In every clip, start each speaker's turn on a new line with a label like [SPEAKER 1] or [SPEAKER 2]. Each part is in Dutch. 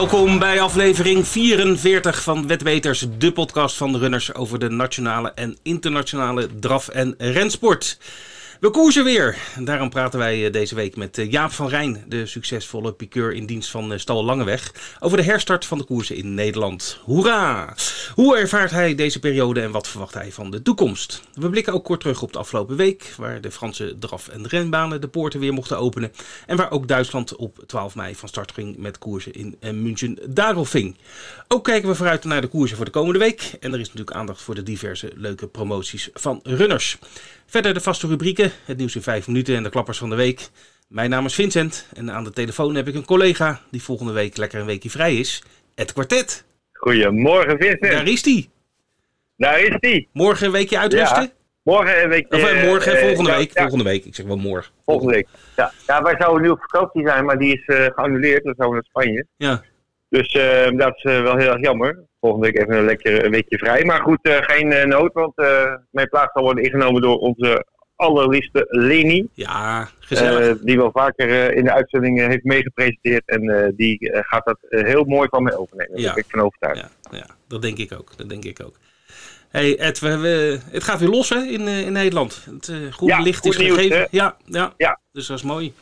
[SPEAKER 1] Welkom bij aflevering 44 van Wetweters, de podcast van de runners over de nationale en internationale draf- en rensport. We koersen weer. Daarom praten wij eh, deze week met eh, Jaap van Rijn, de succesvolle piqueur in dienst van eh, Stal Langeweg, over de herstart van de koersen in Nederland. Hoera! Hoe ervaart hij deze periode en wat verwacht hij van de toekomst? We blikken ook kort terug op de afgelopen week, waar de Franse draf- en renbanen de poorten weer mochten openen en waar ook Duitsland op 12 mei van start ging met koersen in München-Darelfing. Ook kijken we vooruit naar de koersen voor de komende week en er is natuurlijk aandacht voor de diverse leuke promoties van runners. Verder de vaste rubrieken, het nieuws in 5 minuten en de klappers van de week. Mijn naam is Vincent en aan de telefoon heb ik een collega die volgende week lekker een weekje vrij is. Het kwartet.
[SPEAKER 2] Goedemorgen Vincent.
[SPEAKER 1] Daar is die.
[SPEAKER 2] Daar is die.
[SPEAKER 1] Morgen een weekje uitrusten?
[SPEAKER 2] Ja. Morgen een weekje.
[SPEAKER 1] Of eh, morgen,
[SPEAKER 2] eh,
[SPEAKER 1] volgende
[SPEAKER 2] ja,
[SPEAKER 1] week.
[SPEAKER 2] ja,
[SPEAKER 1] Volgende week, ik zeg wel morgen.
[SPEAKER 2] volgende week. Ja. ja, wij zouden nu op vakantie zijn, maar die is eh, geannuleerd. Dan zouden we naar Spanje.
[SPEAKER 1] Ja,
[SPEAKER 2] Dus dat is wel heel erg jammer. Volgende week even een lekker een weekje vrij. Maar goed, eh, geen eh, nood, want eh, mijn plaats zal worden ingenomen door onze allerliefste Leni.
[SPEAKER 1] ja gezellig.
[SPEAKER 2] die wel vaker in de uitzending eh, heeft meegepresenteerd. En die gaat dat heel mooi van mij overnemen. Daar
[SPEAKER 1] Ja.
[SPEAKER 2] ben ik van overtuigd.
[SPEAKER 1] ja, ja, dat denk ik ook. Dat denk ik ook. Hey Ed, we, we- het gaat weer los hè, in, in Nederland. Het groene
[SPEAKER 2] Ja,
[SPEAKER 1] licht
[SPEAKER 2] goed
[SPEAKER 1] is
[SPEAKER 2] nieuws,
[SPEAKER 1] gegeven.
[SPEAKER 2] hè?
[SPEAKER 1] ja, ja,
[SPEAKER 2] Ja.
[SPEAKER 1] dus dat is mooi.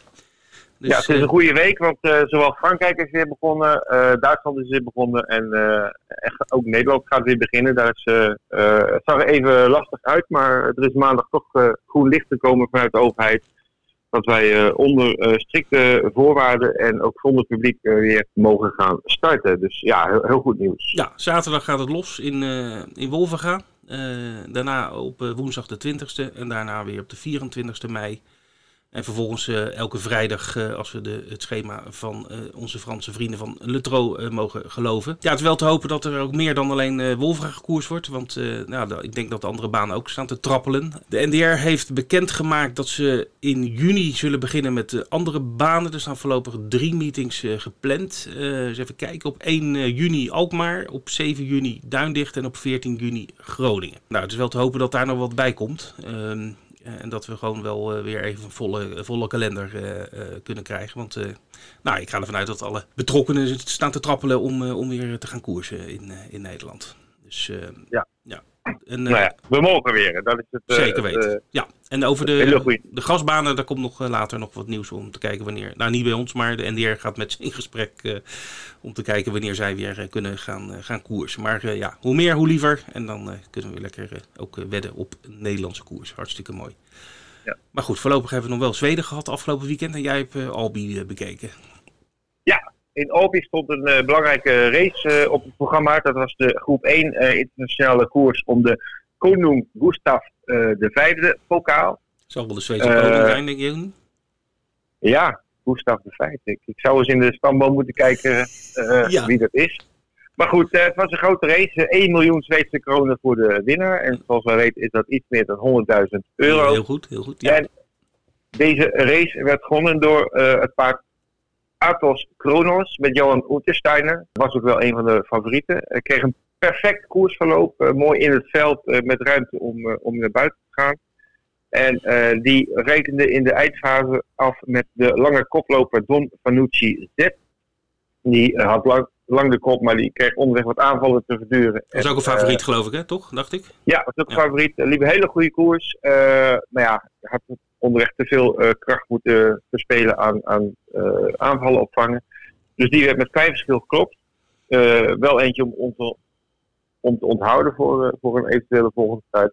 [SPEAKER 1] Dus,
[SPEAKER 2] ja, het is
[SPEAKER 1] eh,
[SPEAKER 2] een goede week, want eh, zowel Frankrijk is weer begonnen, eh, Duitsland is weer begonnen en echt, ook Nederland gaat weer beginnen. Daar is, het zag er even lastig uit, maar er is maandag toch groen licht gekomen vanuit de overheid. Dat wij onder strikte voorwaarden en ook zonder publiek weer mogen gaan starten. Dus ja, heel, heel goed nieuws.
[SPEAKER 1] Ja, zaterdag gaat het los in, in Wolvenga. Daarna op woensdag de 20ste en daarna weer op de 24ste mei. En vervolgens eh, elke vrijdag, eh, als we de, het schema van eh, onze Franse vrienden van Letro mogen geloven. Ja, het is wel te hopen dat er ook meer dan alleen Wolvenga gekoers wordt. Want nou, ik denk dat de andere banen ook staan te trappelen. De NDR heeft bekendgemaakt dat ze in juni zullen beginnen met de andere banen. Er staan voorlopig drie meetings gepland. Eens even kijken. Op 1 juni Alkmaar, op 7 juni Duindicht en op 14 juni Groningen. Nou, het is wel te hopen dat daar nog wat bij komt. Eh, en dat we gewoon wel eh, weer even een volle, volle kalender eh, eh, kunnen krijgen. Want eh, nou, ik ga ervan uit dat alle betrokkenen staan te trappelen om, eh, om weer te gaan koersen in, eh, in Nederland. Dus eh,
[SPEAKER 2] Ja.
[SPEAKER 1] En, eh,
[SPEAKER 2] Nou ja, we mogen weer. Dat is het, eh,
[SPEAKER 1] Zeker weten.
[SPEAKER 2] eh,
[SPEAKER 1] ja, en over de, de gasbanen, daar komt nog later nog wat nieuws om te kijken wanneer. Nou, niet bij ons, maar de NDR gaat met ze in gesprek om te kijken wanneer zij weer kunnen gaan, gaan koersen. Maar ja, hoe meer, hoe liever. En dan kunnen we lekker ook wedden op een Nederlandse koers. Hartstikke mooi.
[SPEAKER 2] Ja.
[SPEAKER 1] Maar goed, voorlopig hebben we nog wel Zweden gehad afgelopen weekend. En jij hebt Albi bekeken.
[SPEAKER 2] In Albi stond een eh, belangrijke race eh, op het programma. Dat was de groep 1 eh, internationale koers om de Konung Gustav de vijfde pokaal.
[SPEAKER 1] Zal wel de Zweedse koning zijn, denk je?
[SPEAKER 2] Ja, Gustav de vijfde. Ik, ik zou eens in de stamboom moeten kijken
[SPEAKER 1] Ja.
[SPEAKER 2] wie dat is. Maar goed, het was een grote race. 1 miljoen Zweedse kronen voor de winnaar. En zoals wij weten is dat iets meer dan 100.000 euro.
[SPEAKER 1] Heel goed, heel goed. Ja.
[SPEAKER 2] En deze race werd gewonnen door het paard Atos Kronos met Johan Untersteiner. Was ook wel een van de favorieten. Hij kreeg een perfect koersverloop. eh, mooi in het veld eh, met ruimte om, eh, om naar buiten te gaan. En die rekende in de eindfase af met de lange koploper Don Fanucci Z. Die had lang, lang de kop, maar die kreeg onderweg wat aanvallen te verduren.
[SPEAKER 1] Dat was ook een favoriet, geloof ik, hè? Toch? Dacht ik?
[SPEAKER 2] ja, was ook
[SPEAKER 1] Ja.
[SPEAKER 2] favoriet. Liep een hele goede koers. Maar ja, hij had onderweg te veel eh, kracht moeten verspelen aan, aan eh, aanvallen opvangen. Dus die werd met klein verschil geklopt. Eh, wel eentje om, om, te, om te onthouden voor, eh, voor een eventuele volgende tijd.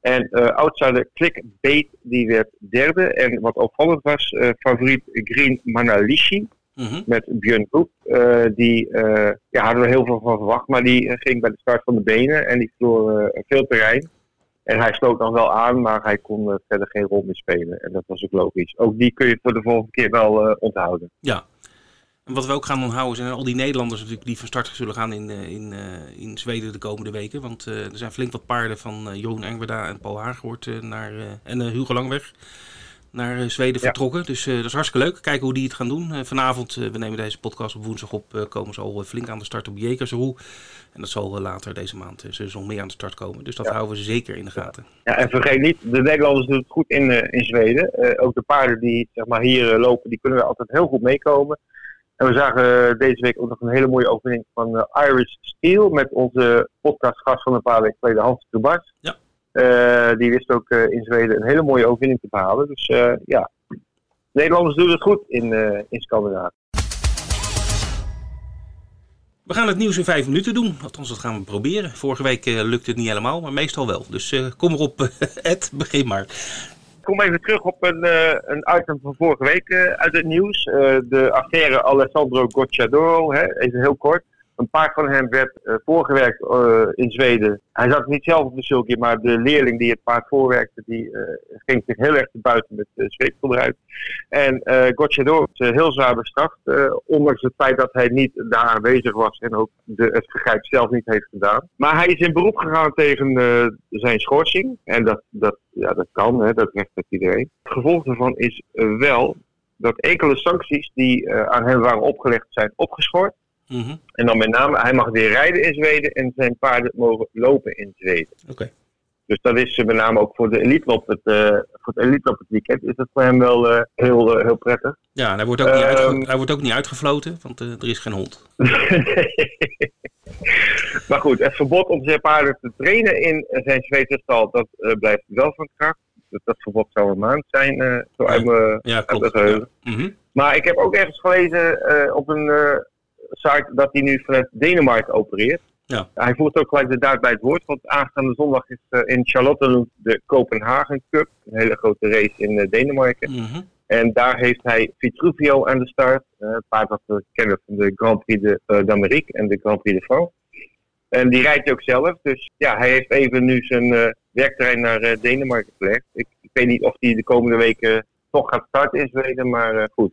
[SPEAKER 2] En eh outsider Clickbait, die werd derde. En wat opvallend was, eh, favoriet Green Manalishi
[SPEAKER 1] Mhm.
[SPEAKER 2] met Björn Koek. Eh, die eh, ja, hadden we heel veel van verwacht, maar die eh, ging bij de start van de benen en die verloor eh, veel terrein. En hij sloot dan wel aan, maar hij kon eh, verder geen rol meer spelen. En dat was ook logisch. Ook die kun je voor de volgende keer wel eh, onthouden.
[SPEAKER 1] Ja. En wat we ook gaan onthouden zijn al die Nederlanders natuurlijk die van start zullen gaan in, eh, in, in Zweden de komende weken. Want er zijn flink wat paarden van Jeroen Engberda en Paul Haaghoort eh, naar, en eh, Hugo Langweg naar eh, Zweden
[SPEAKER 2] Ja.
[SPEAKER 1] vertrokken. Dus eh, dat is hartstikke leuk. Kijken hoe die het gaan doen. Eh, vanavond, we nemen deze podcast op woensdag op, komen ze al flink aan de start op Jekersroe. En dat zal later deze maand, ze nog meer aan de start komen. Dus dat
[SPEAKER 2] Ja.
[SPEAKER 1] houden we zeker in de gaten.
[SPEAKER 2] Ja, en vergeet niet, de Nederlanders doen het goed in, in Zweden. Ook de paarden die zeg maar, hier lopen, die kunnen er altijd heel goed meekomen. En we zagen deze week ook nog een hele mooie opening van Irish Steel met onze podcastgast van een paar weken geleden, Hans Trubas.
[SPEAKER 1] Ja.
[SPEAKER 2] Uh, die wist ook uh, in Zweden een hele mooie overwinning te behalen. Dus ja, Nederlanders doen het goed in, in Scandinavië.
[SPEAKER 1] We gaan het nieuws in vijf minuten doen. Althans, dat gaan we proberen. Vorige week uh, lukte het niet helemaal, maar meestal wel. Dus uh, kom erop, Ed, begin maar.
[SPEAKER 2] Ik kom even terug op een, uh, een item van vorige week uit het nieuws. de affaire Alessandro Gocciadoro, hè, even heel kort. Een paard van hem werd uh, voorgewerkt uh, in Zweden. Hij zat niet zelf op de sulky, maar de leerling die het paard voorwerkte, die uh, ging zich heel erg te buiten met uh. En uh, Gocciador is heel zwaar bestraft, ondanks het feit dat hij niet daar aanwezig was en ook de, het vergrijp zelf niet heeft gedaan. Maar hij is in beroep gegaan tegen zijn schorsing. En dat, dat, ja, dat kan, hè, dat recht heeft iedereen. Het gevolg daarvan is wel dat enkele sancties die aan hem waren opgelegd zijn opgeschort.
[SPEAKER 1] Mm -hmm.
[SPEAKER 2] En dan met name, hij mag weer rijden in Zweden en zijn paarden mogen lopen in Zweden.
[SPEAKER 1] Oké. Okay.
[SPEAKER 2] Dus dat is met name ook voor de elite op het, uh, voor het elite op het weekend is dat voor hem wel uh, heel, uh, heel prettig.
[SPEAKER 1] Ja, en hij wordt ook, um, niet, uitge hij wordt ook niet uitgefloten, want er is geen hond.
[SPEAKER 2] maar goed, het verbod om zijn paarden te trainen in zijn Zweedse stal, dat blijft wel van kracht. Dat, dat verbod zou een maand zijn, zo uit mijn
[SPEAKER 1] ja, klopt.
[SPEAKER 2] Ja.
[SPEAKER 1] Mm -hmm.
[SPEAKER 2] Maar ik heb ook ergens gelezen op een site dat hij nu vanuit Denemarken opereert.
[SPEAKER 1] Ja.
[SPEAKER 2] Hij voert ook gelijk de daad bij het woord, want aanstaande zondag is uh, in Charlottenlund de Kopenhagen Cup. Een hele grote race in uh, Denemarken.
[SPEAKER 1] Mm -hmm.
[SPEAKER 2] En daar heeft hij Vitruvio aan de start. Uh, het paard dat we kennen van de Grand Prix de, d'Amérique en de Grand Prix de France. En die rijdt hij ook zelf. Dus ja, hij heeft even nu zijn werkterrein naar Denemarken gelegd. Ik, ik, weet niet of hij de komende weken toch gaat starten in Zweden, maar goed.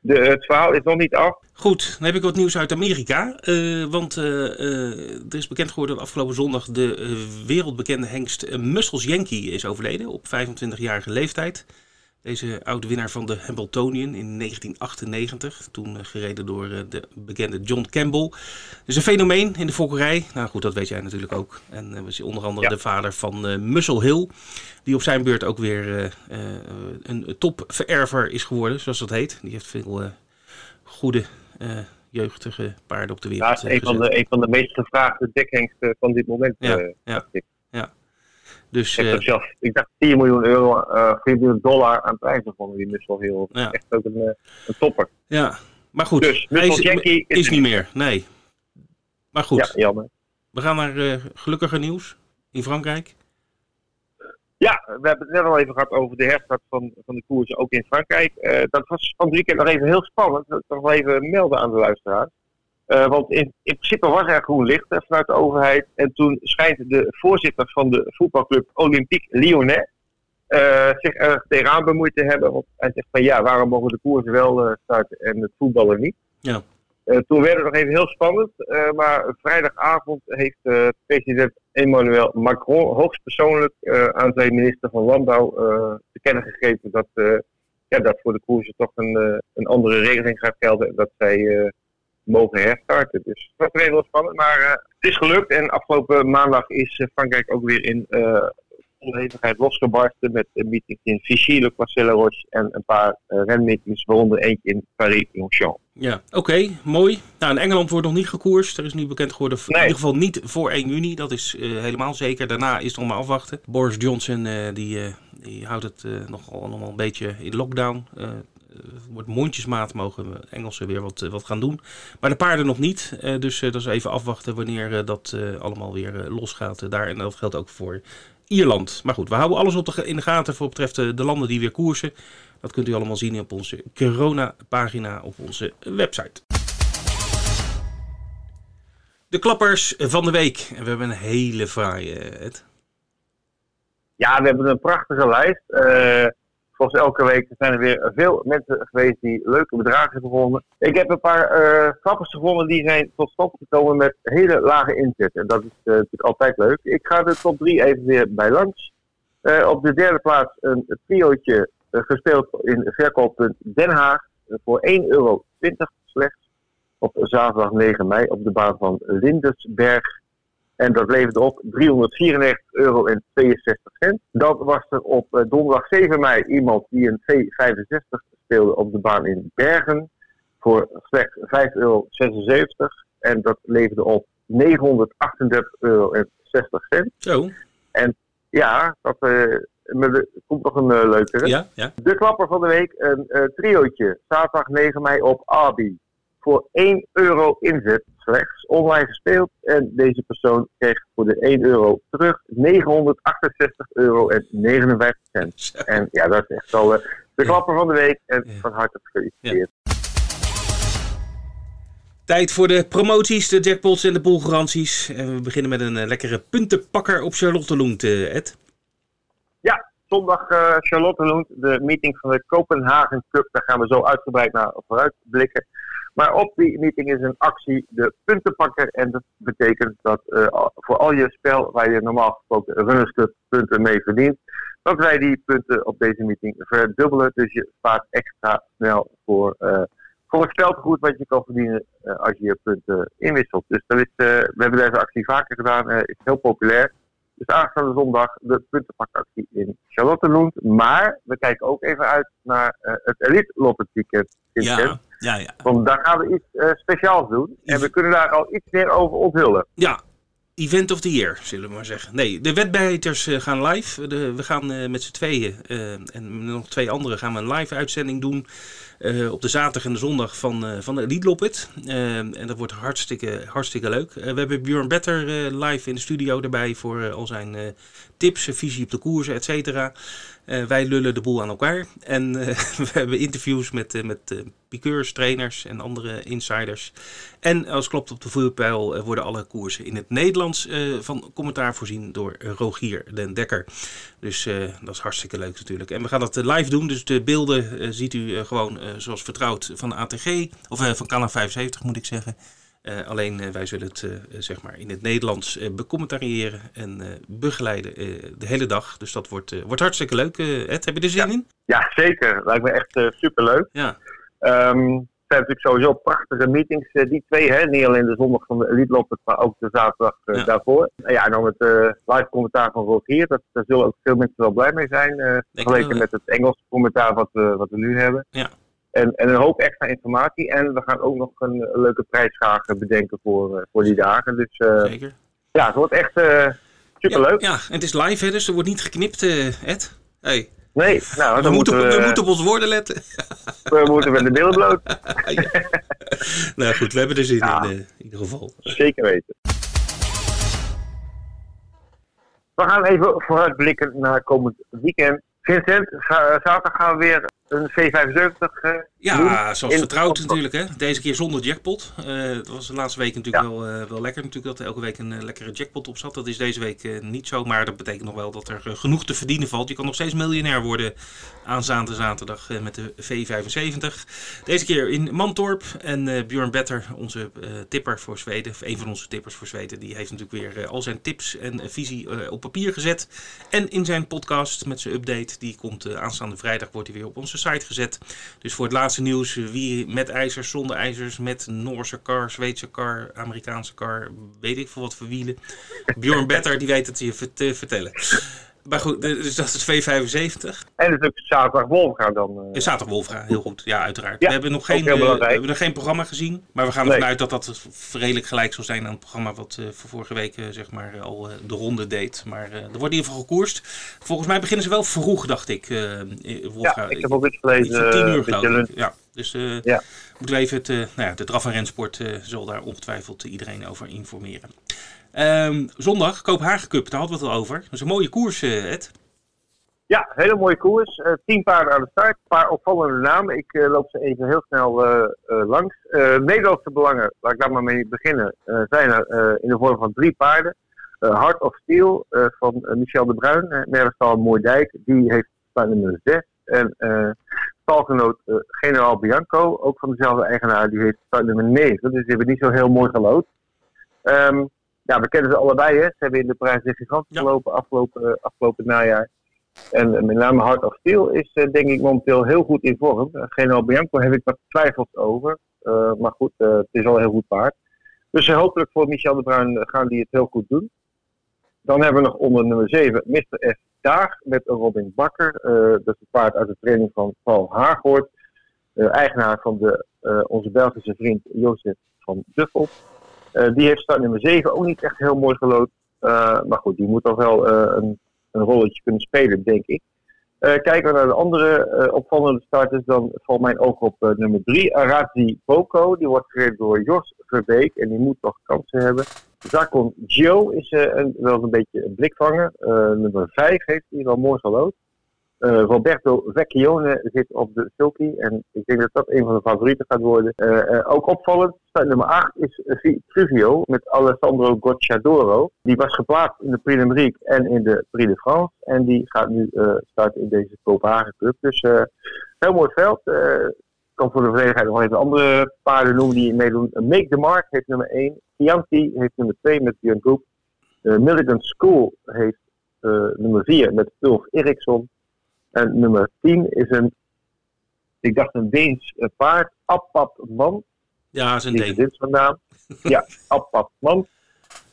[SPEAKER 2] De, het verhaal is nog niet af.
[SPEAKER 1] Goed, dan heb ik wat nieuws uit Amerika. Uh, want uh, uh, er is bekend geworden dat afgelopen zondag de wereldbekende hengst Muscles Yankee is overleden op 25-jarige leeftijd. Deze oude winnaar van de Hamiltonian in 1998. Toen gereden door de bekende John Campbell. Dus een fenomeen in de fokkerij. Nou goed, dat weet jij natuurlijk ook. En we zien onder andere ja. de vader van Muscle Hill. Die op zijn beurt ook weer een topvererver is geworden, zoals dat heet. Die heeft veel goede uh, jeugdige paarden op de wereld.
[SPEAKER 2] Ja, is een van, de, een van de meest gevraagde dekhengsten van dit moment.
[SPEAKER 1] Ja,
[SPEAKER 2] uh,
[SPEAKER 1] ja, ja. Dus,
[SPEAKER 2] ik, uh, zelf, ik dacht 4 miljoen euro, 4 miljoen dollar aan prijzen vonden die dus wel heel.
[SPEAKER 1] Ja.
[SPEAKER 2] Echt ook een, een topper.
[SPEAKER 1] Ja, maar goed.
[SPEAKER 2] Dus,
[SPEAKER 1] is,
[SPEAKER 2] Yankee
[SPEAKER 1] is, is niet meer, nee. Maar goed.
[SPEAKER 2] Ja, jammer.
[SPEAKER 1] We gaan naar gelukkiger nieuws in Frankrijk.
[SPEAKER 2] Ja, we hebben het net al even gehad over de herstart van, van de koers ook in Frankrijk. Uh, dat was van het weekend nog even heel spannend. Dat nog even melden aan de luisteraars. Uh, want in, in principe was er groen licht uh, vanuit de overheid. En toen schijnt de voorzitter van de voetbalclub Olympique Lyonnais zich erg tegenaan bemoeid te hebben. Want hij zegt van ja, waarom mogen de koersen wel starten en het voetballen niet?
[SPEAKER 1] Ja.
[SPEAKER 2] Toen werd het nog even heel spannend, maar vrijdagavond heeft president Emmanuel Macron hoogstpersoonlijk aan zijn minister van Landbouw te kennen gegeven dat, ja, dat voor de koersen toch een, een andere regeling gaat gelden en dat zij mogen herstarten. Dus dat was heel spannend, maar het is gelukt en afgelopen maandag is Frankrijk ook weer in onhevigheid losgebarsten met meetings in Vichy, Le Croix-Roche en een paar renmeetings, waaronder eentje in Paris-Longchamp.
[SPEAKER 1] Ja, oké, okay, mooi. Nou, in Engeland wordt nog niet gekoerst. Er is nu bekend geworden,
[SPEAKER 2] nee.
[SPEAKER 1] in ieder geval niet voor 1 juni. Dat is uh, helemaal zeker. Daarna is het nog maar afwachten. Boris Johnson uh, die, die houdt het nog allemaal een beetje in lockdown. Wordt mondjesmaat mogen Engelsen weer wat, wat gaan doen. Maar de paarden nog niet. dus dat is even afwachten wanneer dat allemaal weer losgaat daar. En dat geldt ook voor Ierland. Maar goed, we houden alles op de, in de gaten voor betreft de, de landen die weer koersen. Dat kunt u allemaal zien op onze corona-pagina op onze website. De klappers van de week. En we hebben een hele fraaie.
[SPEAKER 2] Ja, we hebben een prachtige lijst. Uh, zoals elke week zijn er weer veel mensen geweest die leuke bedragen hebben gewonnen. Ik heb een paar uh, klappers gevonden die zijn tot stand gekomen met hele lage inzet. En dat is uh, natuurlijk altijd leuk. Ik ga de top 3 even weer bij langs. Uh, op de derde plaats een triootje gespeeld in verkooppunt Den Haag. voor 1,20 euro slechts. Op zaterdag 9 mei op de baan van Lindesberg. En dat leverde op 394 euro en 62 cent. Dan was er op donderdag 7 mei iemand die een V65 speelde op de baan in Bergen. voor slechts 5,76 euro. En dat leverde op 938 euro en 60 cent.
[SPEAKER 1] Zo.
[SPEAKER 2] En ja, dat uh, komt nog een uh, leuke.
[SPEAKER 1] Ja, ja.
[SPEAKER 2] De klapper van de week, een uh, triootje. Zaterdag 9 mei op Abi. Voor 1 euro inzet slechts online gespeeld. En deze persoon kreeg voor de 1 euro terug 968 euro en 59 cent. En ja, dat is echt wel de klapper van de week. En van harte gefeliciteerd. Ja.
[SPEAKER 1] Tijd voor de promoties, de jackpots en de poolgaranties. En we beginnen met een lekkere puntenpakker op Charlotte Loent, Ed.
[SPEAKER 2] Ja, zondag uh, Charlotte Loent, de meeting van de Kopenhagen Cup. Daar gaan we zo uitgebreid naar vooruit blikken. Maar op die meeting is een actie, de puntenpakker. En dat betekent dat uh, voor al je spel waar je normaal gesproken Runners Cup punten mee verdient, dat wij die punten op deze meeting verdubbelen. Dus je spaart extra snel voor, uh, voor het speltegoed wat je kan verdienen als je je punten inwisselt. Dus dat is, we hebben deze actie vaker gedaan, is heel populair. Dus aanstaande zondag de puntenpakactie in Charlottenlund. Maar we kijken ook even uit naar het Elite Loppet Weekend in
[SPEAKER 1] ja, ja, ja.
[SPEAKER 2] Want daar gaan we iets uh, speciaals doen. En we kunnen daar al iets meer over onthullen.
[SPEAKER 1] Ja, Event of the Year, zullen we maar zeggen. Nee, de wetbijters uh, gaan live. De, we gaan uh, met z'n tweeën en nog twee anderen gaan we een live uitzending doen. op de zaterdag en de zondag van, van de Elite Loppet. en dat wordt hartstikke, hartstikke leuk. we hebben Björn Better live in de studio erbij voor al zijn tips, visie op de koersen, et cetera. Uh, wij lullen de boel aan elkaar. En uh, we hebben interviews met, uh, met piqueurs, trainers en andere insiders. En als klopt op de vuurpijl worden alle koersen in het Nederlands van commentaar voorzien door Rogier den Dekker. Dus dat is hartstikke leuk natuurlijk. En we gaan dat live doen. Dus de beelden ziet u gewoon zoals vertrouwd van ATG. Of van Canal 75 moet ik zeggen. Uh, alleen uh, wij zullen het uh, zeg maar in het Nederlands becommentariëren en begeleiden de hele dag. Dus dat wordt, wordt hartstikke leuk. Ed, heb je er zin
[SPEAKER 2] ja.
[SPEAKER 1] in?
[SPEAKER 2] Ja, zeker. Lijkt me echt superleuk.
[SPEAKER 1] Ja.
[SPEAKER 2] Um, het zijn natuurlijk sowieso prachtige meetings, die twee. Hè? Niet alleen de zondag van de Elite maar ook de zaterdag ja. daarvoor. Ja, en dan het live commentaar van Rogier. Dat, daar zullen ook veel mensen wel blij mee zijn. vergeleken met het Engelse commentaar wat we, wat we nu hebben.
[SPEAKER 1] Ja.
[SPEAKER 2] En, en, een hoop extra informatie. En we gaan ook nog een, leuke prijsvraag bedenken voor, uh, voor die dagen. Dus uh,
[SPEAKER 1] Zeker.
[SPEAKER 2] ja, het wordt echt uh, superleuk.
[SPEAKER 1] Ja, ja, en het is live, hè, dus er wordt niet geknipt, Ed. Hey.
[SPEAKER 2] Nee, nou,
[SPEAKER 1] we, moeten, we, we, moeten op ons woorden letten.
[SPEAKER 2] We moeten met de billen bloot.
[SPEAKER 1] ja. Nou goed, we hebben er zin ja, in, in ieder geval.
[SPEAKER 2] Zeker weten. We gaan even vooruitblikken naar komend weekend. Vincent, zaterdag gaan we weer een V75 uh,
[SPEAKER 1] Ja, zoals vertrouwd natuurlijk. Hè? Deze keer zonder jackpot. Uh, dat was de laatste week natuurlijk ja. wel, uh, wel lekker. Natuurlijk dat er elke week een lekkere jackpot op zat. Dat is deze week niet zo. Maar dat betekent nog wel dat er genoeg te verdienen valt. Je kan nog steeds miljonair worden aanstaande zaterdag met de V75. Deze keer in Mantorp. En Björn Better, onze tipper voor Zweden. Of een van onze tippers voor Zweden. Die heeft natuurlijk weer al zijn tips en visie op papier gezet. En in zijn podcast met zijn update. Die komt aanstaande vrijdag. Wordt hij weer op onze site gezet. Dus voor het laatste nieuws, wie met ijzers, zonder ijzers, met Noorse car, Zweedse car, Amerikaanse car, weet ik veel wat voor wielen. Bjorn Better, die weet het je te vertellen. Maar goed, dus dat is 275.
[SPEAKER 2] En natuurlijk zaterdag Wolfga dan. Uh...
[SPEAKER 1] Zaterdag Wolfga, heel goed. Ja, uiteraard. Ja, we hebben nog geen, uh, we hebben nog geen programma gezien. Maar we gaan ervan nee. uit dat dat redelijk gelijk zal zijn aan het programma wat uh, voor vorige week zeg maar, al de ronde deed. Maar er wordt in ieder geval gekoerst. Volgens mij beginnen ze wel vroeg, dacht ik. Wolfga.
[SPEAKER 2] Ja, ik heb ook iets gelezen.
[SPEAKER 1] Tien uur geloof ik. Ja, dus ja. moeten we even het, nou ja, de draf- en rensport zal daar ongetwijfeld iedereen over informeren. Um, zondag, Kopenhagen Cup, daar hadden we het al over. Dat is een mooie koers, uh, Ed.
[SPEAKER 2] Ja, hele mooie koers. Uh, tien paarden aan de start. Een paar opvallende namen. Ik uh, loop ze even heel snel langs. Nederlandse belangen, laat ik daar maar mee beginnen, zijn er in de vorm van drie paarden. Heart of Steel van Michel de Bruin, uh, Merenstal Moerdijk, die heeft start nummer 6. En stalgenoot Generaal Bianco, ook van dezelfde eigenaar, die heeft start nummer 9. Dus die hebben niet zo heel mooi gelood. Um, ja, we kennen ze allebei. Hè. Ze hebben in de prijs de gigant gelopen afgelopen, afgelopen najaar. En met name Hard of Steel is denk ik momenteel heel goed in vorm. General Bianco heb ik wat twijfels over. Uh, maar goed, uh, het is al een heel goed paard. Dus hopelijk voor Michel de Bruin gaan die het heel goed doen. Dan hebben we nog onder nummer 7 Mr. F. Daag met Robin Bakker. Uh, dat is het paard uit de training van Paul Haaghoort. eigenaar van de, onze Belgische vriend Jozef van Duffel. Die heeft start nummer 7 ook niet echt heel mooi gelood. maar goed, die moet toch wel een, een rolletje kunnen spelen, denk ik. kijken we naar de andere opvallende starters, dan valt mijn oog op nummer 3, Arazi Boko. Die wordt gereden door Jos Verbeek en die moet toch kansen hebben. Zakon Joe is een, wel een beetje een blikvanger. nummer 5 heeft hij wel mooi gelood. Uh, Roberto Vecchione zit op de sulky en ik denk dat dat een van de favorieten gaat worden. Uh, uh, ook opvallend, nummer 8 is Truvio met Alessandro Gocciadoro. Die was geplaatst in de Prix d'Amérique en in de Prix de France. En die gaat nu starten in deze Kopenhagen Cup. Dus heel mooi veld. Ik kan voor de volledigheid nog even andere paarden noemen die meedoen. Make the Mark heeft nummer 1. Chianti heeft nummer 2 met Björn Groep. Milligan School heeft nummer 4 met Ulf Eriksson. En nummer 10 is een, ik dacht een Deens paard, Appapman.
[SPEAKER 1] Ja, is een Deen.
[SPEAKER 2] Dit is van naam. ja, Appapman.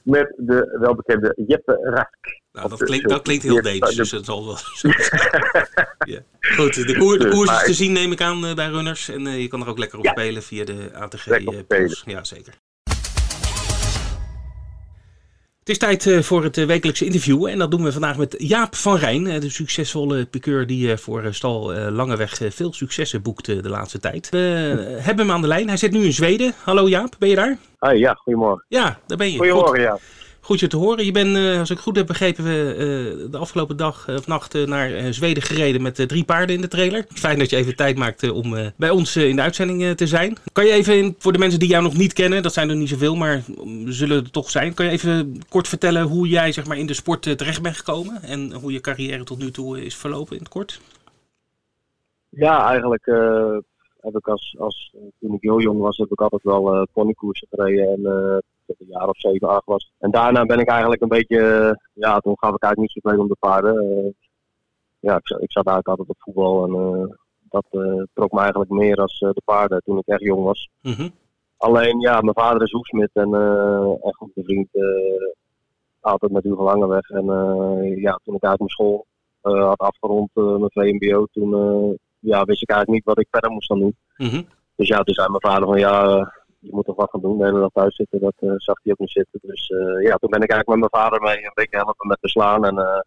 [SPEAKER 2] Met de welbekende Jeppe Rask.
[SPEAKER 1] Nou, dat klinkt, dat klinkt heel Deens, dus dat zal wel. ja. Goed, de, koer, de dus koers is te zien, neem ik aan, eh, bij runners. En uh, je kan er ook lekker op ja. spelen via de ATG. Uh, ja, zeker. Het is tijd eh, voor het eh, wekelijkse interview en dat doen we vandaag met Jaap van Rijn, eh, de succesvolle piqueur die voor stal Langeweg veel successen boekte de laatste tijd. We hebben hem aan de lijn, hij zit nu in Zweden. Hallo Jaap, ben je daar?
[SPEAKER 2] Hoi, ja, goedemorgen.
[SPEAKER 1] Ja, daar ben je.
[SPEAKER 2] Goedemorgen, ja
[SPEAKER 1] goed je te horen. Je bent, uh, als ik goed heb begrepen, uh, de afgelopen dag of nacht naar Zweden gereden met drie paarden in de trailer. Fijn dat je even tijd maakt om bij ons in de uitzending te zijn. Kan je even, voor de mensen die jou nog niet kennen, dat zijn er niet zoveel, maar zullen er toch zijn. Kan je even kort vertellen hoe jij zeg maar, in de sport terecht bent gekomen en hoe je carrière tot nu toe is verlopen in het kort?
[SPEAKER 3] Ja, eigenlijk heb ik als, als toen ik heel jong was, heb ik altijd wel uh, ponykoersen gereden. En ik een jaar of zeven, acht was. En daarna ben ik eigenlijk een beetje, ja, toen gaf ik eigenlijk niet zoveel om de paarden. Eh, ja, ik, ik, zat eigenlijk altijd op voetbal en eh, dat trok me eigenlijk meer als de paarden toen ik echt jong was.
[SPEAKER 1] Mhm.
[SPEAKER 3] Alleen, ja, mijn vader is hoefsmid en, en goed vriend altijd met Hugo Langeweg. En ja, toen ik uit mijn school had afgerond, mijn VMBO, toen ja, wist ik eigenlijk niet wat ik verder moest gaan doen.
[SPEAKER 1] Mhm.
[SPEAKER 3] Dus ja, toen zei mijn vader van ja, je moet toch wat gaan doen. De hele dag thuis zitten, dat uh, zag hij ook niet zitten. Dus uh, ja, toen ben ik eigenlijk met mijn vader mee een beetje helpen met beslaan. En uh,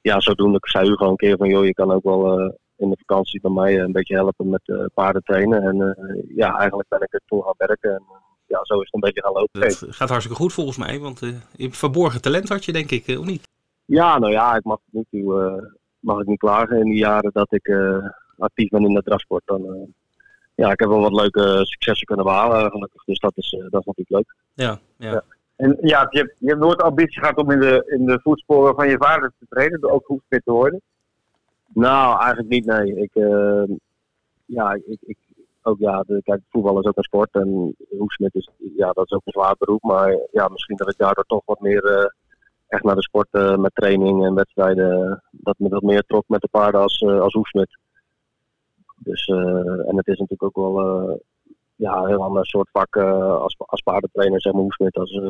[SPEAKER 3] ja, zodoende zei u gewoon een keer van, joh, je kan ook wel in de vakantie bij mij een beetje helpen met paarden trainen. En ja, eigenlijk ben ik er toen gaan werken. En ja, zo is het een beetje gaan lopen.
[SPEAKER 1] Het gaat hartstikke goed volgens mij, want je verborgen talent had je denk ik, of niet?
[SPEAKER 3] Ja, nou ja, ik mag niet mag ik niet klagen in die jaren dat ik actief ben in de drafsport. Dan, ja, ik heb wel wat leuke successen kunnen behalen gelukkig. Dus dat is, eh, dat is natuurlijk leuk.
[SPEAKER 1] Ja, ja. ja.
[SPEAKER 2] En ja, je hebt, je hebt nooit ambitie gehad om in de, in de voetsporen van je vader te trainen, door ook hoefsmid te worden?
[SPEAKER 3] Nou, eigenlijk niet, nee. Ik, uh, ja, ik, ik, ook, ja, de, kijk, voetbal is ook een sport en hoefsmid is, ja, dat is ook een zwaar beroep. Maar ja, misschien dat ik daardoor toch wat meer uh, echt naar de sport uh, met training en wedstrijden, dat me wat meer trok met de paarden als, als hoefsmid. Dus, uh, en het is natuurlijk ook wel uh, ja, een heel ander soort vak uh, als, als paardentrainer, zeg maar, hoefsmid. Als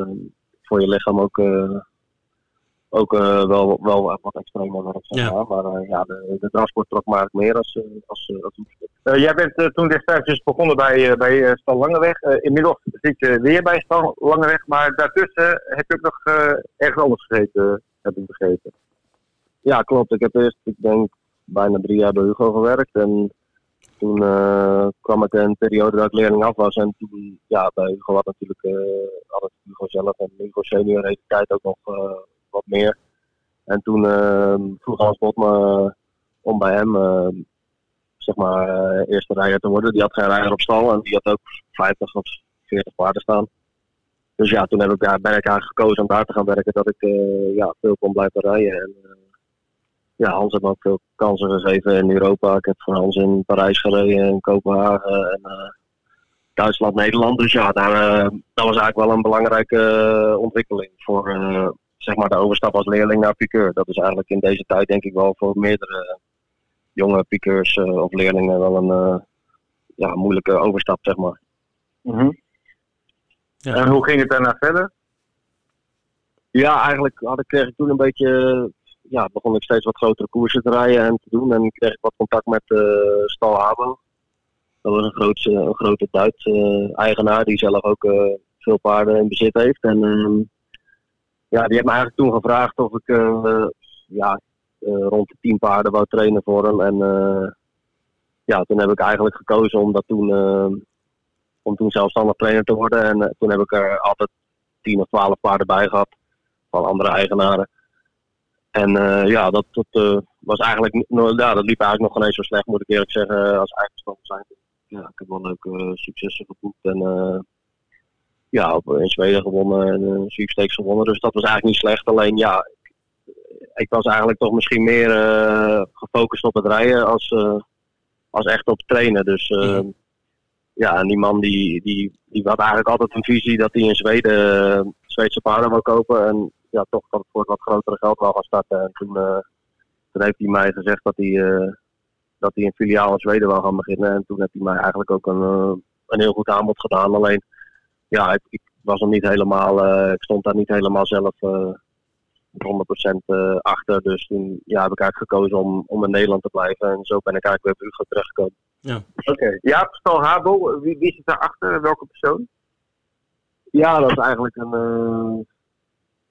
[SPEAKER 3] voor je lichaam ook, ook wel, wel wat extremer werk. Ja. Maar ja, de, de transport trok maar meer als, als, als hoefsmid.
[SPEAKER 2] jij bent toen destijds dus begonnen bij, bij Stal Langeweg. inmiddels zit je weer bij Stal Langeweg, maar daartussen heb je ook nog ergens anders gezeten, heb ik begrepen.
[SPEAKER 3] Ja, klopt. Ik heb eerst, ik denk, bijna drie jaar bij Hugo gewerkt. En toen uh, kwam ik een periode dat ik leerling af was. En toen, ja, bij Hugo had natuurlijk, had het Hugo zelf en Hugo senior heeft de tijd ook nog uh, wat meer. En toen vroeg Hans Bot me om bij hem, zeg maar, eerste rijder te worden. Die had geen rijder op stal en die had ook 50 of 40 paarden staan. Dus ja, toen heb ik, ja, ben ik eigenlijk gekozen om daar te gaan werken, dat ik ja, veel kon blijven rijden. En, ja, Hans heeft ook veel kansen gegeven in Europa. Ik heb voor Hans in Parijs gereden, in Kopenhagen en uh, Duitsland, Nederland. Dus ja, daar, uh, dat was eigenlijk wel een belangrijke uh, ontwikkeling voor zeg maar de overstap als leerling naar piqueur. Dat is eigenlijk in deze tijd denk ik wel voor meerdere jonge piqueurs of leerlingen wel een ja, moeilijke overstap, zeg maar.
[SPEAKER 2] Mm -hmm. ja. En hoe ging het daarna verder?
[SPEAKER 3] Ja, eigenlijk had ik, kreeg ik toen een beetje ja, begon ik steeds wat grotere koersen te rijden en te doen. En kreeg ik wat contact met uh, Stal dat was een, grote Duitse eigenaar die zelf ook veel paarden in bezit heeft. En ehm, ja, die heeft me eigenlijk toen gevraagd of ik ja, rond de tien paarden wou trainen voor hem. En ja, toen heb ik eigenlijk gekozen om dat toen, om toen zelfstandig trainer te worden. En toen heb ik er altijd tien of twaalf paarden bij gehad van andere eigenaren. En uh, ja, dat, dat uh, was eigenlijk, ja, dat liep eigenlijk nog geen eens zo slecht, moet ik eerlijk zeggen, als eigenstander zijn. Ja, ik heb wel leuke successen geboekt en ja, in Zweden gewonnen en uh, sweepstakes gewonnen. Dus dat was eigenlijk niet slecht. Alleen ja, ik, ik was eigenlijk toch misschien meer gefocust op het rijden als, als echt op trainen. Dus mm. ja, en die man die, die, die had eigenlijk altijd een visie dat hij in Zweden Zweedse paarden wil kopen. En ja, toch voor wat grotere geld wel gaan starten. En toen, uh, toen heeft hij mij gezegd dat hij, uh, dat hij een filiaal in Zweden wil gaan beginnen. En toen heeft hij mij eigenlijk ook een, uh, een heel goed aanbod gedaan. Alleen, ja, ik, ik was er niet helemaal, ik stond daar niet helemaal zelf 100% achter. Dus toen ja, heb ik eigenlijk gekozen om, om in Nederland te blijven. En zo ben ik eigenlijk weer bij Hugo terechtgekomen.
[SPEAKER 2] Ja. Oké. Okay. Jaap Stal Habo, wie, wie zit daarachter? Welke persoon?
[SPEAKER 3] Ja, dat is eigenlijk een,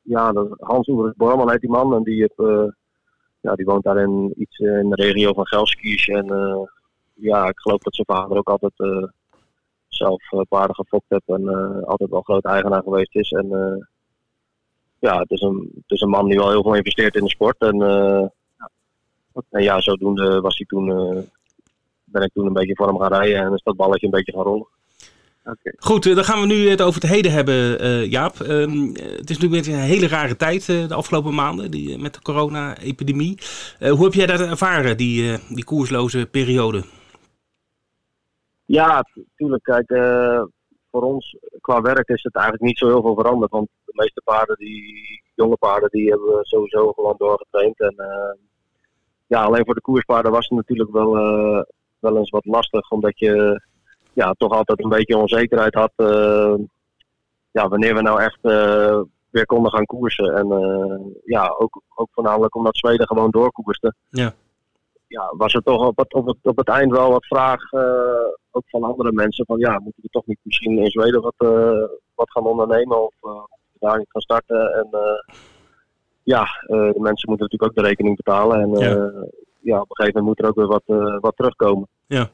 [SPEAKER 3] ja, Hans Ulrich Borman heet die man. En die, uh, ja, die woont daar in, iets in de regio van Gelskies. En uh, ja, ik geloof dat zijn vader ook altijd zelf paarden gefokt heeft. En altijd wel groot eigenaar geweest is. En ja, het is, een, het is een man die wel heel veel investeert in de sport. En ja, zodoende was hij toen, ben ik toen een beetje voor hem gaan rijden. En is dat balletje een beetje gaan rollen.
[SPEAKER 1] Goed, eh, dan gaan we nu het over het heden hebben, uh, Jaap. Um, het is natuurlijk een hele rare tijd uh, de afgelopen maanden die, met de corona-epidemie. Uh, hoe heb jij dat ervaren, die, die koersloze periode?
[SPEAKER 3] Ja, natuurlijk. Kijk, voor ons qua werk is het eigenlijk niet zo heel veel veranderd. Want de meeste paarden, die jonge paarden, die hebben we sowieso gewoon doorgetraind. En ja, alleen voor de koerspaarden was het natuurlijk wel, wel eens wat lastig, omdat je ja, toch altijd een beetje onzekerheid had. Uh, ja, wanneer we nou echt uh, weer konden gaan koersen. En uh, ja, ook, ook voornamelijk omdat Zweden gewoon doorkoerste.
[SPEAKER 1] Ja.
[SPEAKER 3] Ja, was er toch op het, op het, op het eind wel wat vraag, ook van andere mensen, van ja, moeten we toch niet misschien in Zweden wat, wat gaan ondernemen of daar niet gaan starten. En ja, de mensen moeten natuurlijk ook de rekening betalen. En ja. ja, op een gegeven moment moet er ook weer wat, wat terugkomen.
[SPEAKER 1] Ja.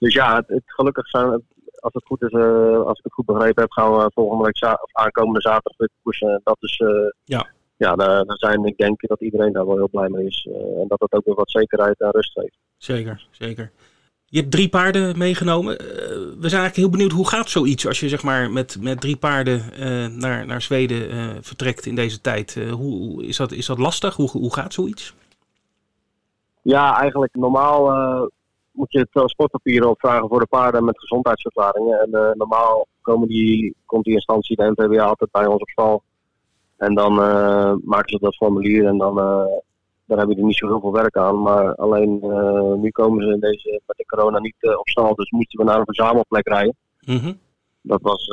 [SPEAKER 3] Dus ja, het, het, gelukkig zijn, als het goed is, uh, als ik het goed begrepen heb, gaan we volgende week of aankomende zaterdag weer koersen. Dat is, uh,
[SPEAKER 1] ja,
[SPEAKER 3] ja daar, daar, zijn, ik denk dat iedereen daar wel heel blij mee is. Uh, en dat het ook weer wat zekerheid en rust geeft.
[SPEAKER 1] Zeker, zeker. Je hebt drie paarden meegenomen. we zijn eigenlijk heel benieuwd hoe gaat zoiets als je zeg maar met, met drie paarden naar, naar Zweden vertrekt in deze tijd. hoe, is, dat, is dat lastig? Hoe, hoe gaat zoiets?
[SPEAKER 3] Ja, eigenlijk normaal moet je transportpapieren opvragen voor de paarden met gezondheidsverklaringen. En uh, normaal komen die, komt die instantie, de NVWA, altijd bij ons op stal. En dan uh, maken ze dat formulier en dan, dan hebben die niet zo heel veel werk aan. Maar alleen nu komen ze in deze, met de corona niet op stal, dus moesten we naar een verzamelplek rijden.
[SPEAKER 1] Mm
[SPEAKER 3] Dat was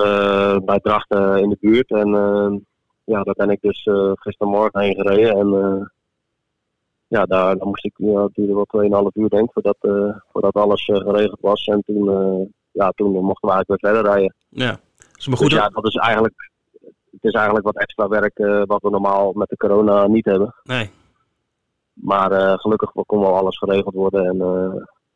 [SPEAKER 3] bij Drachten in de buurt. En ja, daar ben ik dus gistermorgen heen gereden. En ja, daar, moest ik, ja, duurde wel 2,5 uur denk voordat, uh, voordat alles uh, geregeld was. En toen, uh, ja, toen mochten we eigenlijk weer verder rijden.
[SPEAKER 1] Ja, is maar goed.
[SPEAKER 3] Dus ja, dat is eigenlijk, het is eigenlijk wat extra werk wat we normaal met de corona niet hebben.
[SPEAKER 1] Nee.
[SPEAKER 3] Maar gelukkig kon wel alles geregeld worden en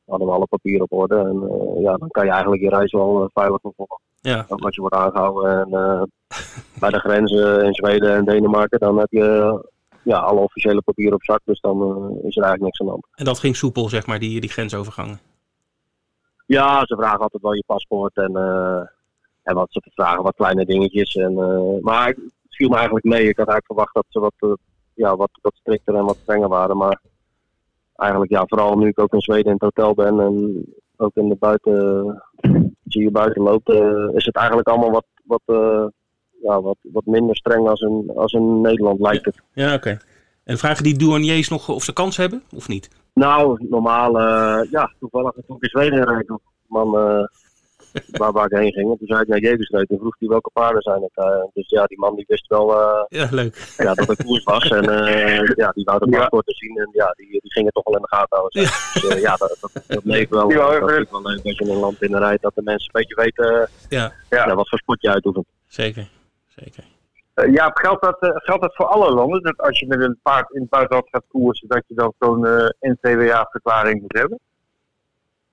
[SPEAKER 3] hadden we alle papieren op orde. En ja, dan kan je eigenlijk je reis wel veilig vervolgen.
[SPEAKER 1] Ja.
[SPEAKER 3] Ook als je wordt aangehouden en bij de grenzen in Zweden en Denemarken, dan heb je ja, alle officiële papieren op zak. Dus dan uh, is er eigenlijk niks aan de hand.
[SPEAKER 1] En dat ging soepel, zeg maar, die, die grensovergangen?
[SPEAKER 3] Ja, ze vragen altijd wel je paspoort en, uh, en wat ze vragen wat kleine dingetjes. En, uh, maar het viel me eigenlijk mee. Ik had eigenlijk verwacht dat ze wat, ja, wat, wat strikter en wat strenger waren. Maar eigenlijk, ja, vooral nu ik ook in Zweden in het hotel ben en ook in de buiten, als je buiten loopt, is het eigenlijk allemaal wat, wat ja, wat, wat minder streng als in, als in Nederland lijkt het.
[SPEAKER 1] Ja, oké. En vragen die douaniers nog of ze kans hebben of niet?
[SPEAKER 3] Nou, normaal, uh, ja, toevallig toen ik in Zweden rijd, man, uh, waar, waar ik heen ging. En toen zei ik naar Jegersreut en vroeg hij welke paarden zijn het. Uh, dus ja, die man die wist wel uh,
[SPEAKER 1] ja, leuk.
[SPEAKER 3] Ja, dat het koers was. En uh, ja, die wou de paspoort te zien. En ja, die, die ging het toch wel in de gaten houden. Ja. Dus ja, dat, dat, dat leeft wel.
[SPEAKER 2] Ja,
[SPEAKER 3] dat is wel leuk als je in een land binnenrijdt. Dat de mensen een beetje weten
[SPEAKER 1] ja.
[SPEAKER 3] Ja. wat voor sport je uitoefent.
[SPEAKER 1] Zeker,
[SPEAKER 2] Uh, ja, geldt dat, uh, geldt dat voor alle landen? Dat als je met een paard in het buitenland gaat koersen, dat je dan zo'n uh, NCWA-verklaring moet hebben?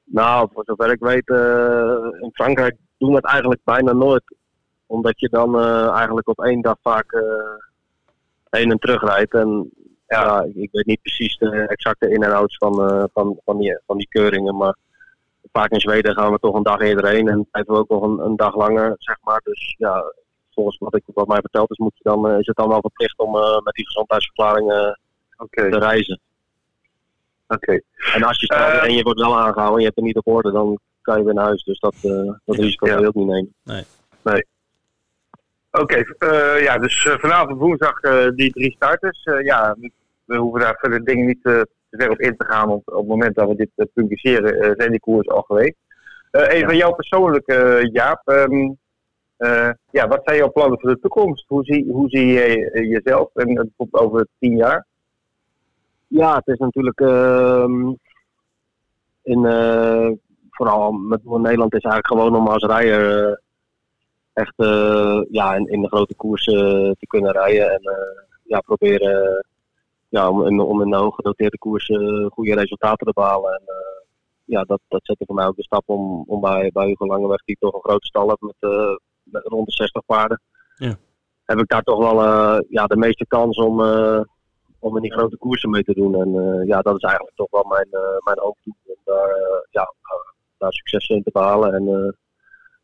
[SPEAKER 3] Nou, voor zover ik weet, in Frankrijk doen we het eigenlijk bijna nooit. Omdat je dan eigenlijk op één dag vaak heen en terug rijdt. En ja, ik, weet niet precies de exacte in- en outs van, van, van, die, van die keuringen. Maar vaak in Zweden gaan we toch een dag eerder heen en blijven we ook nog een, een dag langer, zeg maar. Dus ja, volgens wat, ik, wat mij verteld is, moet je dan, uh, is het dan wel verplicht om uh, met die gezondheidsverklaring uh,
[SPEAKER 2] okay.
[SPEAKER 3] te reizen.
[SPEAKER 2] Oké. Okay.
[SPEAKER 3] En als je staat en je wordt wel aangehouden en je hebt het niet op orde, dan kan je weer naar huis. Dus dat, dat risico ja. wil je ook niet nemen.
[SPEAKER 1] Nee.
[SPEAKER 2] nee. Oké, okay, ja, dus vanavond woensdag die drie starters. ja, we hoeven daar verder dingen niet te ver op in te gaan. Want op het moment dat we dit uh, publiceren, zijn die koers al geweest. even ja. jouw persoonlijke, Jaap. Um, uh, ja, wat zijn jouw plannen voor de toekomst? Hoe zie, hoe zie je jezelf en over tien jaar?
[SPEAKER 3] Ja, het is natuurlijk uh, in, uh, vooral met Nederland is eigenlijk gewoon om als rijder echt ja, in, in, de grote koersen te kunnen rijden en ja, proberen ja, om, in, om in de hooggedoteerde koersen goede resultaten te behalen. En, ja, dat, dat zette voor mij ook de stap om, om bij, bij Hugo Langeweg, die toch een grote stal heeft met met rond de 60 paarden.
[SPEAKER 1] Ja.
[SPEAKER 3] Heb ik daar toch wel uh, ja, de meeste kans om, uh, om in die grote koersen mee te doen. En uh, ja, dat is eigenlijk toch wel mijn, mijn hoofddoel. Om daar, ja, daar succes in te behalen. En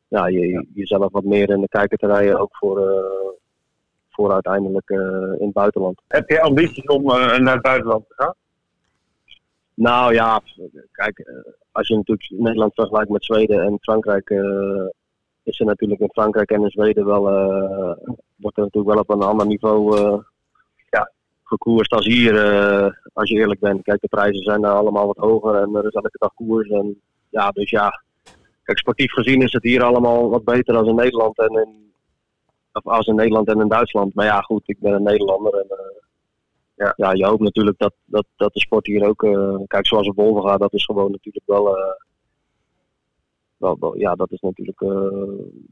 [SPEAKER 3] ja, je, jezelf wat meer in de kijker te rijden. Ook voor, voor uiteindelijk in het buitenland.
[SPEAKER 2] Heb je ambities om naar het buitenland te gaan?
[SPEAKER 3] Nou ja, kijk, als je natuurlijk Nederland vergelijkt met Zweden en Frankrijk is er natuurlijk in Frankrijk en in Zweden wel, uh, wordt er natuurlijk wel op een ander niveau uh, ja, gekoerst als hier, uh, als je eerlijk bent. Kijk, de prijzen zijn daar allemaal wat hoger en er is elke dag koers. En, ja, dus ja, kijk, sportief gezien is het hier allemaal wat beter dan in Nederland en in, of als in Nederland en in Duitsland. Maar ja, goed, ik ben een Nederlander en ja. ja, je hoopt natuurlijk dat, dat, dat de sport hier ook, kijk, zoals boven gaat, dat is gewoon natuurlijk wel wel, wel, ja, dat is natuurlijk, uh,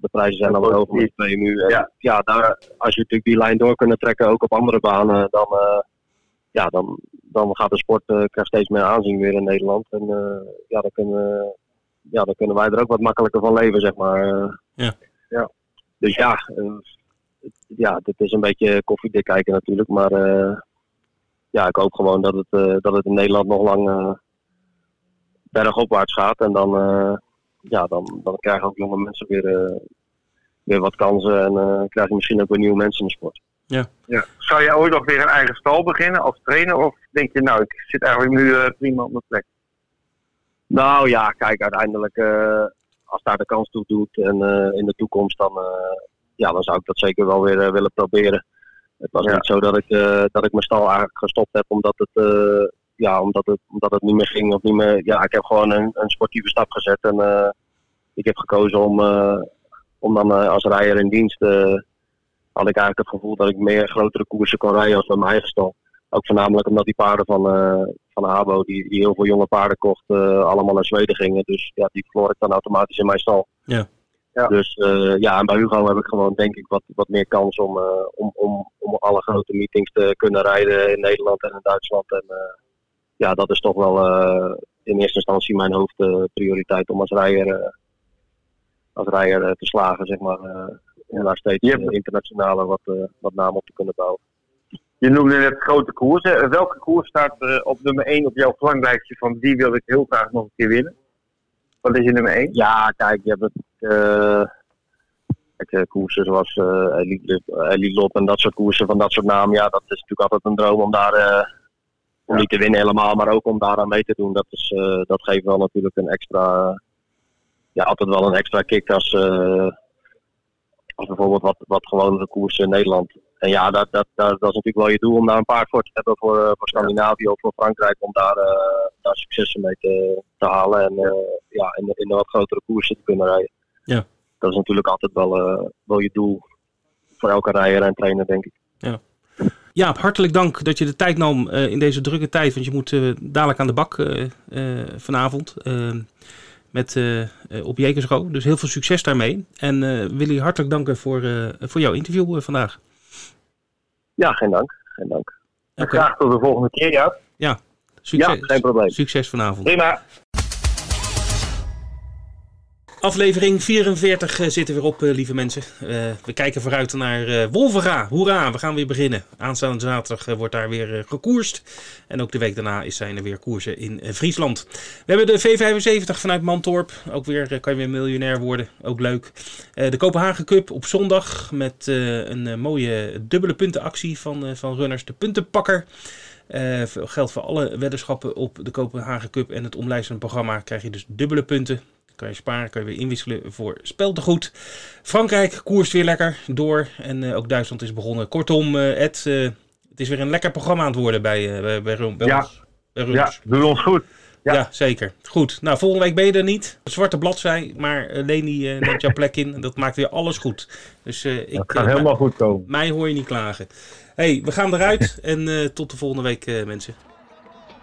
[SPEAKER 3] de prijzen zijn al wat hoger met. En, ja, ja daar, als je natuurlijk die lijn door kunnen trekken, ook op andere banen, dan, uh, ja, dan, dan gaat de sport uh, krijgt steeds meer aanzien weer in Nederland. En ja, dan kunnen, ja, dan kunnen wij er ook wat makkelijker van leven, zeg maar.
[SPEAKER 1] ja.
[SPEAKER 2] ja.
[SPEAKER 3] Dus ja, ja, dit is een beetje koffiedik kijken natuurlijk, maar ja, ik hoop gewoon dat het, dat het in Nederland nog lang bergopwaarts gaat en dan ja, dan, dan krijgen ook jonge mensen weer, uh, weer wat kansen en uh, krijg je misschien ook weer nieuwe mensen in de sport.
[SPEAKER 1] Ja.
[SPEAKER 2] ja. Zou jij ooit nog weer een eigen stal beginnen als trainer? Of denk je, nou, ik zit eigenlijk nu uh, prima op mijn plek?
[SPEAKER 3] Nou ja, kijk, uiteindelijk, als daar de kans toe doet en in de toekomst, dan, ja, dan zou ik dat zeker wel weer willen proberen. Het was ja. niet zo dat ik, dat ik mijn stal eigenlijk gestopt heb omdat het ja, omdat het, omdat het niet meer ging of niet meer. Ja, ik heb gewoon een, een sportieve stap gezet en uh, ik heb gekozen om, uh, om dan uh, als rijder in dienst. had ik eigenlijk het gevoel dat ik meer grotere koersen kon rijden als bij mijn eigen stal. Ook voornamelijk omdat die paarden van, van Abo, die, die heel veel jonge paarden kocht, allemaal naar Zweden gingen. Dus ja, die verloor ik dan automatisch in mijn stal.
[SPEAKER 1] Ja.
[SPEAKER 2] Ja.
[SPEAKER 3] Dus uh, ja, en bij Hugo heb ik gewoon denk ik wat, wat meer kans om, uh, om, om, om alle grote meetings te kunnen rijden in Nederland en in Duitsland. En uh, ja, dat is toch wel uh, in eerste instantie mijn hoofdprioriteit om als rijder, uh, als rijder te slagen, zeg maar. om daar steeds hebt... internationale wat, wat naam op te kunnen bouwen.
[SPEAKER 2] Je noemde net grote koersen. Welke koers staat op nummer 1 op jouw verlanglijstje van die wil ik heel graag nog een keer winnen? Wat is je nummer 1?
[SPEAKER 3] Ja, kijk, je hebt het. Kijk, koersen zoals uh, Elite, Elite Lop en dat soort koersen van dat soort namen. Ja, dat is natuurlijk altijd een droom om daar om niet te winnen helemaal, maar ook om daaraan mee te doen. Dat, is, uh, dat geeft wel natuurlijk een extra, ja, altijd wel een extra kick als, uh, als bijvoorbeeld wat, wat gewone koers in Nederland. En ja, dat, dat, dat, dat, is natuurlijk wel je doel om daar een paard voor te hebben voor, voor Scandinavië of voor Frankrijk, om daar, daar successen mee te, te halen en ja, in, de, in de wat grotere koersen te kunnen rijden.
[SPEAKER 1] Ja.
[SPEAKER 3] Dat is natuurlijk altijd wel, eh, wel je doel voor elke rijder en trainer, denk ik.
[SPEAKER 1] Jaap, hartelijk dank dat je de tijd nam eh, in deze drukke tijd. Want je moet eh, dadelijk aan de bak eh, vanavond met, op Jekersro. Dus heel veel succes daarmee. En wil je hartelijk danken voor, voor jouw interview vandaag.
[SPEAKER 3] Ja, geen dank. Geen dank.
[SPEAKER 1] Oké,
[SPEAKER 2] Graag tot de volgende keer, ja.
[SPEAKER 1] succes,
[SPEAKER 3] Ja, geen probleem.
[SPEAKER 1] succes vanavond.
[SPEAKER 2] Prima.
[SPEAKER 1] Aflevering 44 eh, zit er weer op, eh, lieve mensen. Eh, we kijken vooruit naar eh Wolvera. Hoera, we gaan weer beginnen. Aanstaande zaterdag wordt daar weer gekoerst. En ook de week daarna zijn er weer koersen in Friesland. We hebben de V75 vanuit Mantorp. Ook weer kan je weer miljonair worden. Ook leuk. De Kopenhagen Cup op zondag met een mooie dubbele puntenactie van, van runners. De puntenpakker. Eh, geldt voor alle weddenschappen op de Kopenhagen Cup en het omlijstende programma. Krijg je dus dubbele punten. Kan je sparen, kan je weer inwisselen voor speltegoed. Frankrijk koerst weer lekker door. En eh, ook Duitsland is begonnen. Kortom, eh, Ed, eh, het is weer een lekker programma aan het worden bij, bij, bij,
[SPEAKER 2] Ja.
[SPEAKER 1] ons. Bij
[SPEAKER 2] Ja, doe ons goed.
[SPEAKER 1] Ja.
[SPEAKER 2] Ja.
[SPEAKER 1] zeker. Goed. Nou, volgende week ben je er niet. Zwarte bladzij, maar Leni eh, neemt jouw plek in. Dat maakt weer alles goed. Dus ik,
[SPEAKER 2] Het gaat helemaal goed komen.
[SPEAKER 1] mij hoor je niet klagen. hey, we gaan eruit en tot de volgende week, mensen.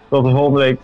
[SPEAKER 2] Tot de volgende week.